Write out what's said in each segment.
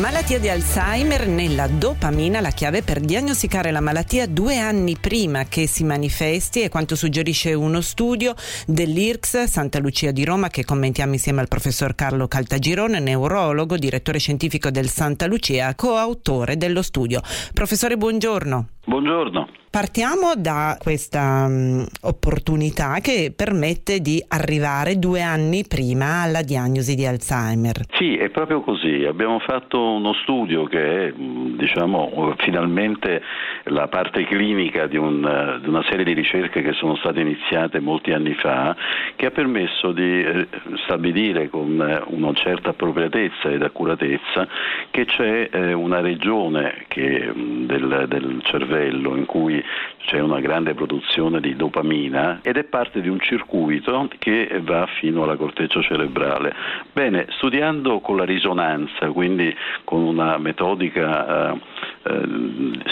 Malattia di Alzheimer nella dopamina, la chiave per diagnosticare la malattia due anni prima che si manifesti è quanto suggerisce uno studio dell'IRCS Santa Lucia di Roma che commentiamo insieme al professor Carlo Caltagirone, neurologo, direttore scientifico del Santa Lucia, coautore dello studio. Professore, buongiorno. Buongiorno. Partiamo da questa um, opportunità che permette di arrivare due anni prima alla diagnosi di Alzheimer. Sì, è proprio così. Abbiamo fatto uno studio che è, diciamo, finalmente la parte clinica di, un, di, una serie di ricerche che sono state iniziate molti anni fa, che ha permesso di eh, stabilire con eh, una certa appropriatezza ed accuratezza che c'è eh, una regione che, del, del cervello in cui c'è una grande produzione di dopamina ed è parte di un circuito che va fino alla corteccia cerebrale. Bene, studiando con la risonanza, quindi con una metodica eh, eh,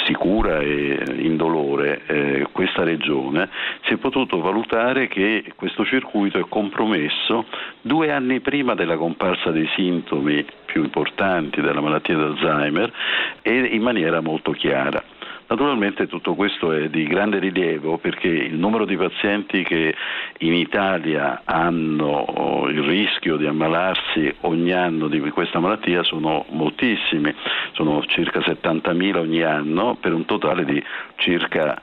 sicura e indolore eh, questa regione, si è potuto valutare che questo circuito è compromesso due anni prima della comparsa dei sintomi più importanti della malattia d'Alzheimer e in maniera molto chiara. Naturalmente tutto questo è di grande rilievo perché il numero di pazienti che in Italia hanno il rischio di ammalarsi ogni anno di questa malattia sono moltissimi, sono circa 70.000 ogni anno per un totale di circa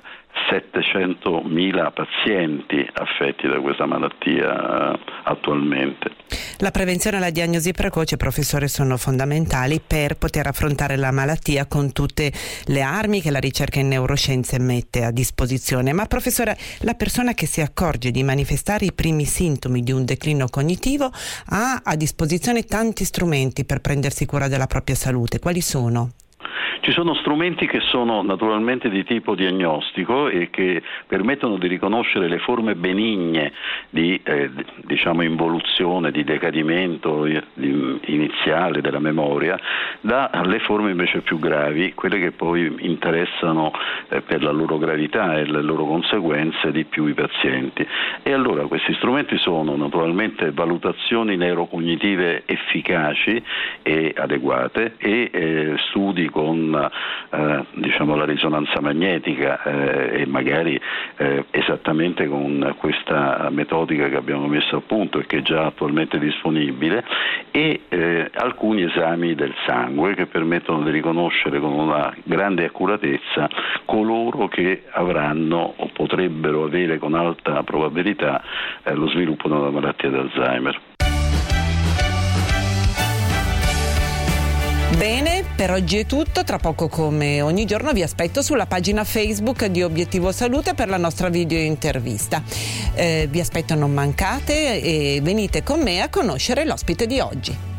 700.000 pazienti affetti da questa malattia eh, attualmente. La prevenzione e la diagnosi precoce, professore, sono fondamentali per poter affrontare la malattia con tutte le armi che la ricerca in neuroscienze mette a disposizione. Ma professore, la persona che si accorge di manifestare i primi sintomi di un declino cognitivo ha a disposizione tanti strumenti per prendersi cura della propria salute. Quali sono? Ci sono strumenti che sono naturalmente di tipo diagnostico e che permettono di riconoscere le forme benigne di eh, diciamo involuzione, di decadimento iniziale della memoria, dalle forme invece più gravi, quelle che poi interessano eh, per la loro gravità e le loro conseguenze di più i pazienti. E allora questi strumenti sono naturalmente valutazioni neurocognitive efficaci e adeguate e eh, studi con eh, diciamo, la risonanza magnetica eh, e magari eh, esattamente con questa metodica che abbiamo messo a punto e che è già attualmente disponibile e eh, alcuni esami del sangue che permettono di riconoscere con una grande accuratezza coloro che avranno o potrebbero avere con alta probabilità eh, lo sviluppo della malattia d'Alzheimer. Bene, per oggi è tutto. Tra poco, come ogni giorno, vi aspetto sulla pagina Facebook di Obiettivo Salute per la nostra video intervista. Eh, vi aspetto, non mancate e venite con me a conoscere l'ospite di oggi.